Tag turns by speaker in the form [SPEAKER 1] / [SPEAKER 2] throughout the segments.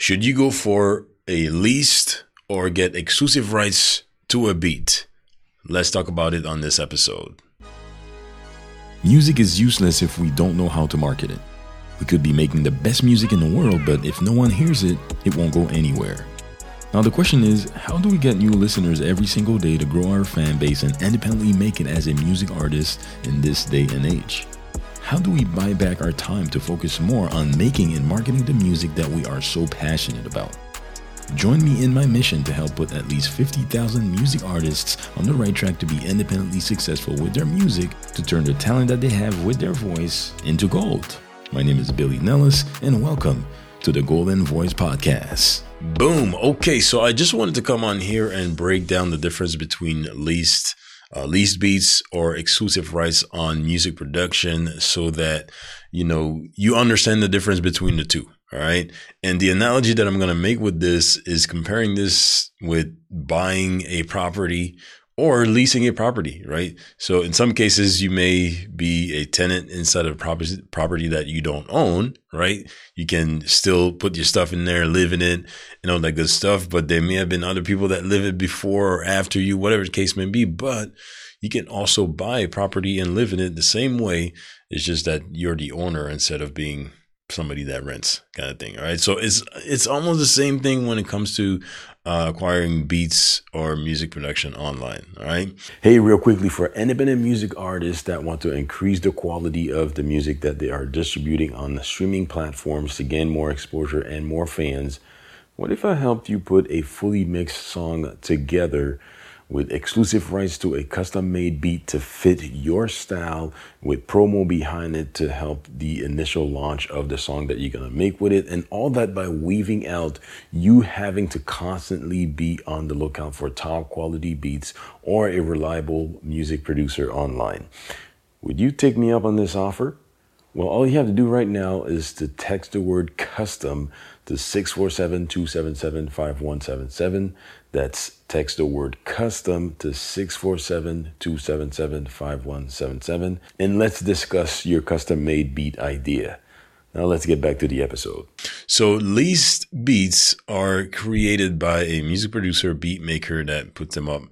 [SPEAKER 1] Should you go for a leased or get exclusive rights to a beat? Let's talk about it on this episode.
[SPEAKER 2] Music is useless if we don't know how to market it. We could be making the best music in the world, but if no one hears it, it won't go anywhere. Now, the question is how do we get new listeners every single day to grow our fan base and independently make it as a music artist in this day and age? How do we buy back our time to focus more on making and marketing the music that we are so passionate about? Join me in my mission to help put at least 50,000 music artists on the right track to be independently successful with their music, to turn the talent that they have with their voice into gold. My name is Billy Nellis, and welcome to the Golden Voice Podcast.
[SPEAKER 1] Boom. Okay, so I just wanted to come on here and break down the difference between leased uh, beats or exclusive rights on music production so that you know you understand the difference between the two all right. And the analogy that I'm going to make with this is comparing this with buying a property or leasing a property, right? So in some cases, you may be a tenant inside of property, that you don't own, right? You can still put your stuff in there, live in it, and all that good stuff. But there may have been other people that live it before or after you, whatever the case may be. But you can also buy a property and live in it the same way. It's just that you're the owner instead of being somebody that rents kind of thing. All right. So it's it's almost the same thing when it comes to uh, acquiring beats or music production online. All right.
[SPEAKER 2] Hey, real quickly for independent music artists that want to increase the quality of the music that they are distributing on the streaming platforms to gain more exposure and more fans. What if I helped you put a fully mixed song together? With exclusive rights to a custom made beat to fit your style with promo behind it to help the initial launch of the song that you're going to make with it and all that by weaving out you having to constantly be on the lookout for top quality beats or a reliable music producer online. Would you take me up on this offer? Well, all you have to do right now is to text the word custom to 647 277 5177. That's text the word custom to 647 277 5177. And let's discuss your custom made beat idea. Now let's get back to the episode.
[SPEAKER 1] So leased beats are created by a music producer, beat maker that puts them up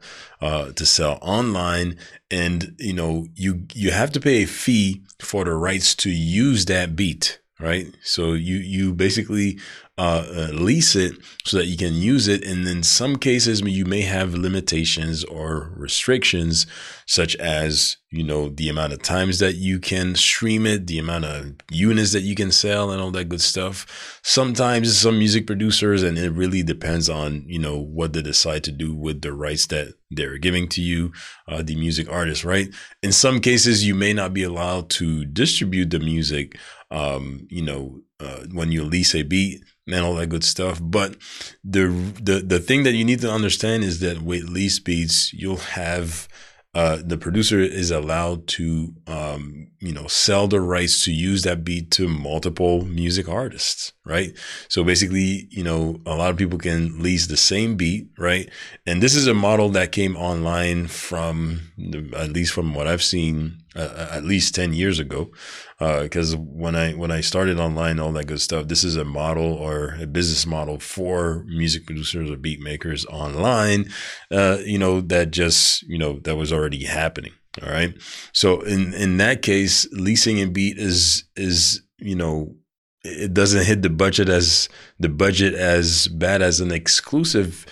[SPEAKER 1] uh, to sell online, and you know you you have to pay a fee for the rights to use that beat right? So you you basically uh, uh, lease it so that you can use it, and in some cases you may have limitations or restrictions, such as you know the amount of times that you can stream it, the amount of units that you can sell, and all that good stuff. Sometimes some music producers, and it really depends on you know what they decide to do with the rights that they're giving to you, uh, the music artist, right? In some cases, you may not be allowed to distribute the music um, you know, uh, when you lease a beat and all that good stuff. But the the the thing that you need to understand is that with lease beats, you'll have uh, the producer is allowed to, um, you know, sell the rights to use that beat to multiple music artists, right? So basically, you know, a lot of people can lease the same beat, right? And this is a model that came online from, the, at least from what I've seen, uh, at least 10 years ago because uh, when I when I started online, all that good stuff. This is a model or a business model for music producers or beat makers online. Uh, you know that just you know that was already happening. All right. So in in that case, leasing a beat is is you know it doesn't hit the budget as the budget as bad as an exclusive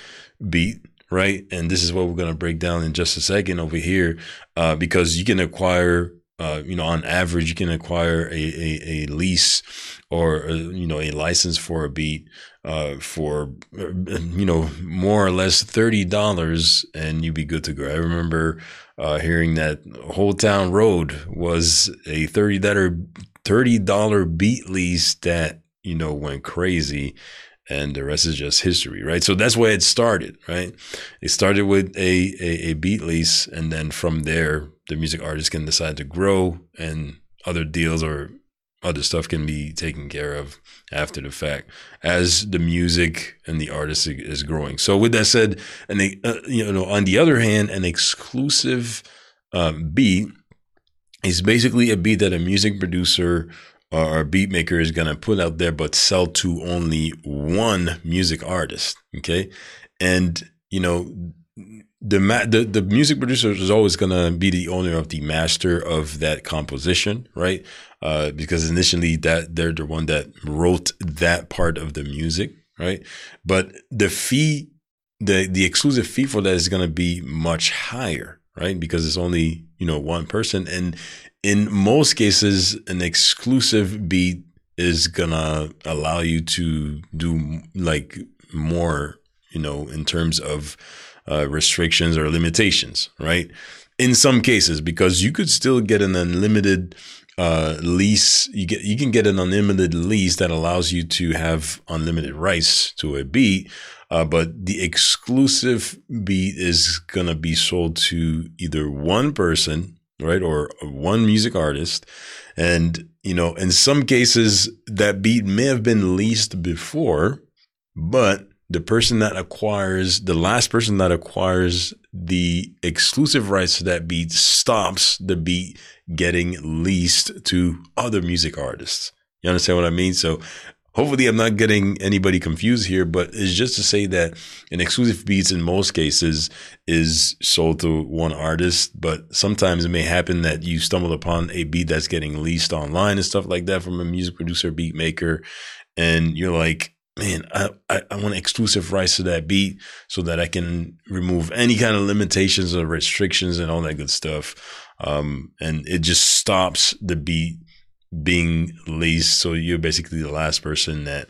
[SPEAKER 1] beat right? And this is what we're going to break down in just a second over here, uh, because you can acquire uh, you know, on average, you can acquire a, a, a lease or, a, uh, you know, a license for a beat uh, for, you know, more or less $30 and you'd be good to go. I remember uh, hearing that Old Town Road was a $30, $30 beat lease that, you know, went crazy and the rest is just history, right? So that's where it started, right? It started with a, a, a, beat lease, and then from there, the music artist can decide to grow, and other deals or other stuff can be taken care of after the fact as the music and the artist is growing. So with that said, and uh, you know, on the other hand, an exclusive um, beat is basically a beat that a music producer or beat maker is going to put out there, but sell to only one music artist. Okay. And, you know, the, ma- the the music producer is always gonna be the owner of the master of that composition, right? Uh, because initially that they're the one that wrote that part of the music, right? But the fee, the the exclusive fee for that is gonna be much higher, right? Because it's only you know one person, and in most cases, an exclusive beat is gonna allow you to do like more, you know, in terms of uh, restrictions or limitations, right? In some cases, because you could still get an unlimited uh, lease. You get you can get an unlimited lease that allows you to have unlimited rights to a beat. Uh, but the exclusive beat is gonna be sold to either one person, right, or one music artist, and you know, in some cases, that beat may have been leased before, but the person that acquires the last person that acquires the exclusive rights to that beat stops the beat getting leased to other music artists. You understand what I mean? So hopefully I'm not getting anybody confused here, but it's just to say that an exclusive beats in most cases is sold to one artist, but sometimes it may happen that you stumble upon a beat that's getting leased online and stuff like that from a music producer, beat maker, and you're like, man, I, I, I, want exclusive rights to that beat so that I can remove any kind of limitations or restrictions and all that good stuff. Um, and it just stops the beat being leased. So you're basically the last person that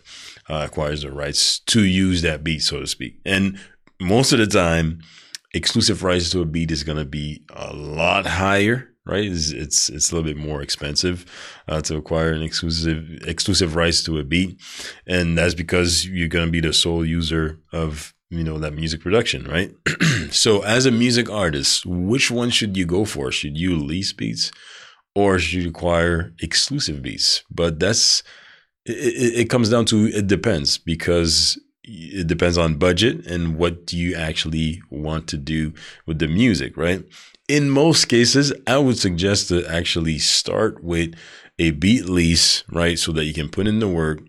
[SPEAKER 1] uh, acquires the rights to use that beat, so to speak. And most of the time, exclusive rights to a beat is going to be a lot higher right? It's, it's, it's a little bit more expensive uh, to acquire an exclusive exclusive rights to a beat, and that's because you're going to be the sole user of you know that music production, right? so, as a music artist, which one should you go for? Should you lease beats, or should you require exclusive beats? But that's it, it comes down to it depends because it depends on budget and what do you actually want to do with the music, right? in most cases, I would suggest to actually start with a beat lease, right? So that you can put in the work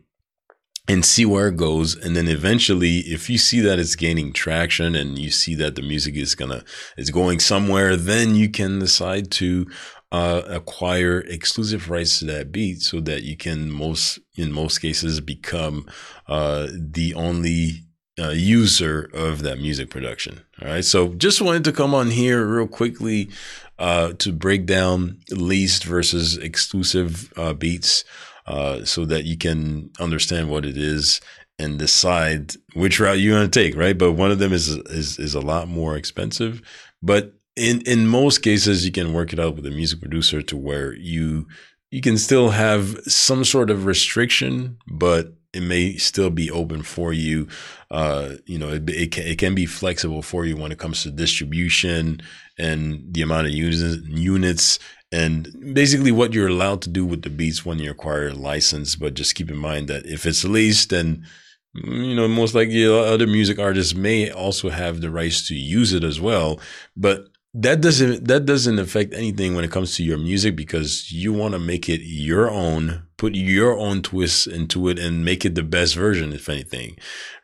[SPEAKER 1] and see where it goes. And then eventually, if you see that it's gaining traction and you see that the music is gonna, is going somewhere, then you can decide to, uh, acquire exclusive rights to that beat so that you can most, in most cases, become, uh, the only uh, user of that music production. All right. So just wanted to come on here real quickly uh, to break down leased versus exclusive uh, beats uh, so that you can understand what it is and decide which route you want to take. Right. But one of them is, is, is a lot more expensive. But in, in most cases, you can work it out with a music producer to where you, you can still have some sort of restriction, but it may still be open for you. Uh, you know, it, it, can, it can be flexible for you when it comes to distribution and the amount of units, units and basically what you're allowed to do with the beats when you acquire a license. But just keep in mind that if it's leased, then you know most likely other music artists may also have the rights to use it as well. But that doesn't that doesn't affect anything when it comes to your music because you want to make it your own put your own twists into it and make it the best version if anything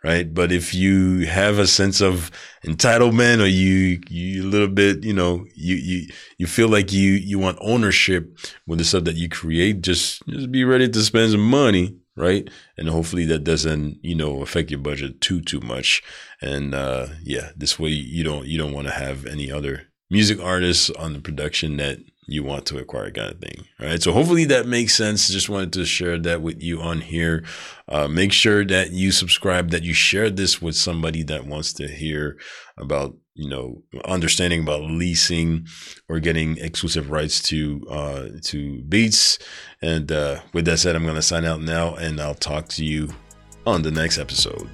[SPEAKER 1] right? But if you have a sense of entitlement or you you a little bit you know you you you feel like you you want ownership with the stuff that you create just just be ready to spend some money right? And hopefully that doesn't you know affect your budget too too much. And uh yeah this way you don't you don't want to have any other music artists on the production that you want to acquire kind of thing. All right. So hopefully that makes sense. Just wanted to share that with you on here. Uh, make sure that you subscribe, that you share this with somebody that wants to hear about, you know, understanding about leasing or getting exclusive rights to, uh, to beats. And, uh, with that said, I'm going to sign out now and I'll talk to you on the next episode.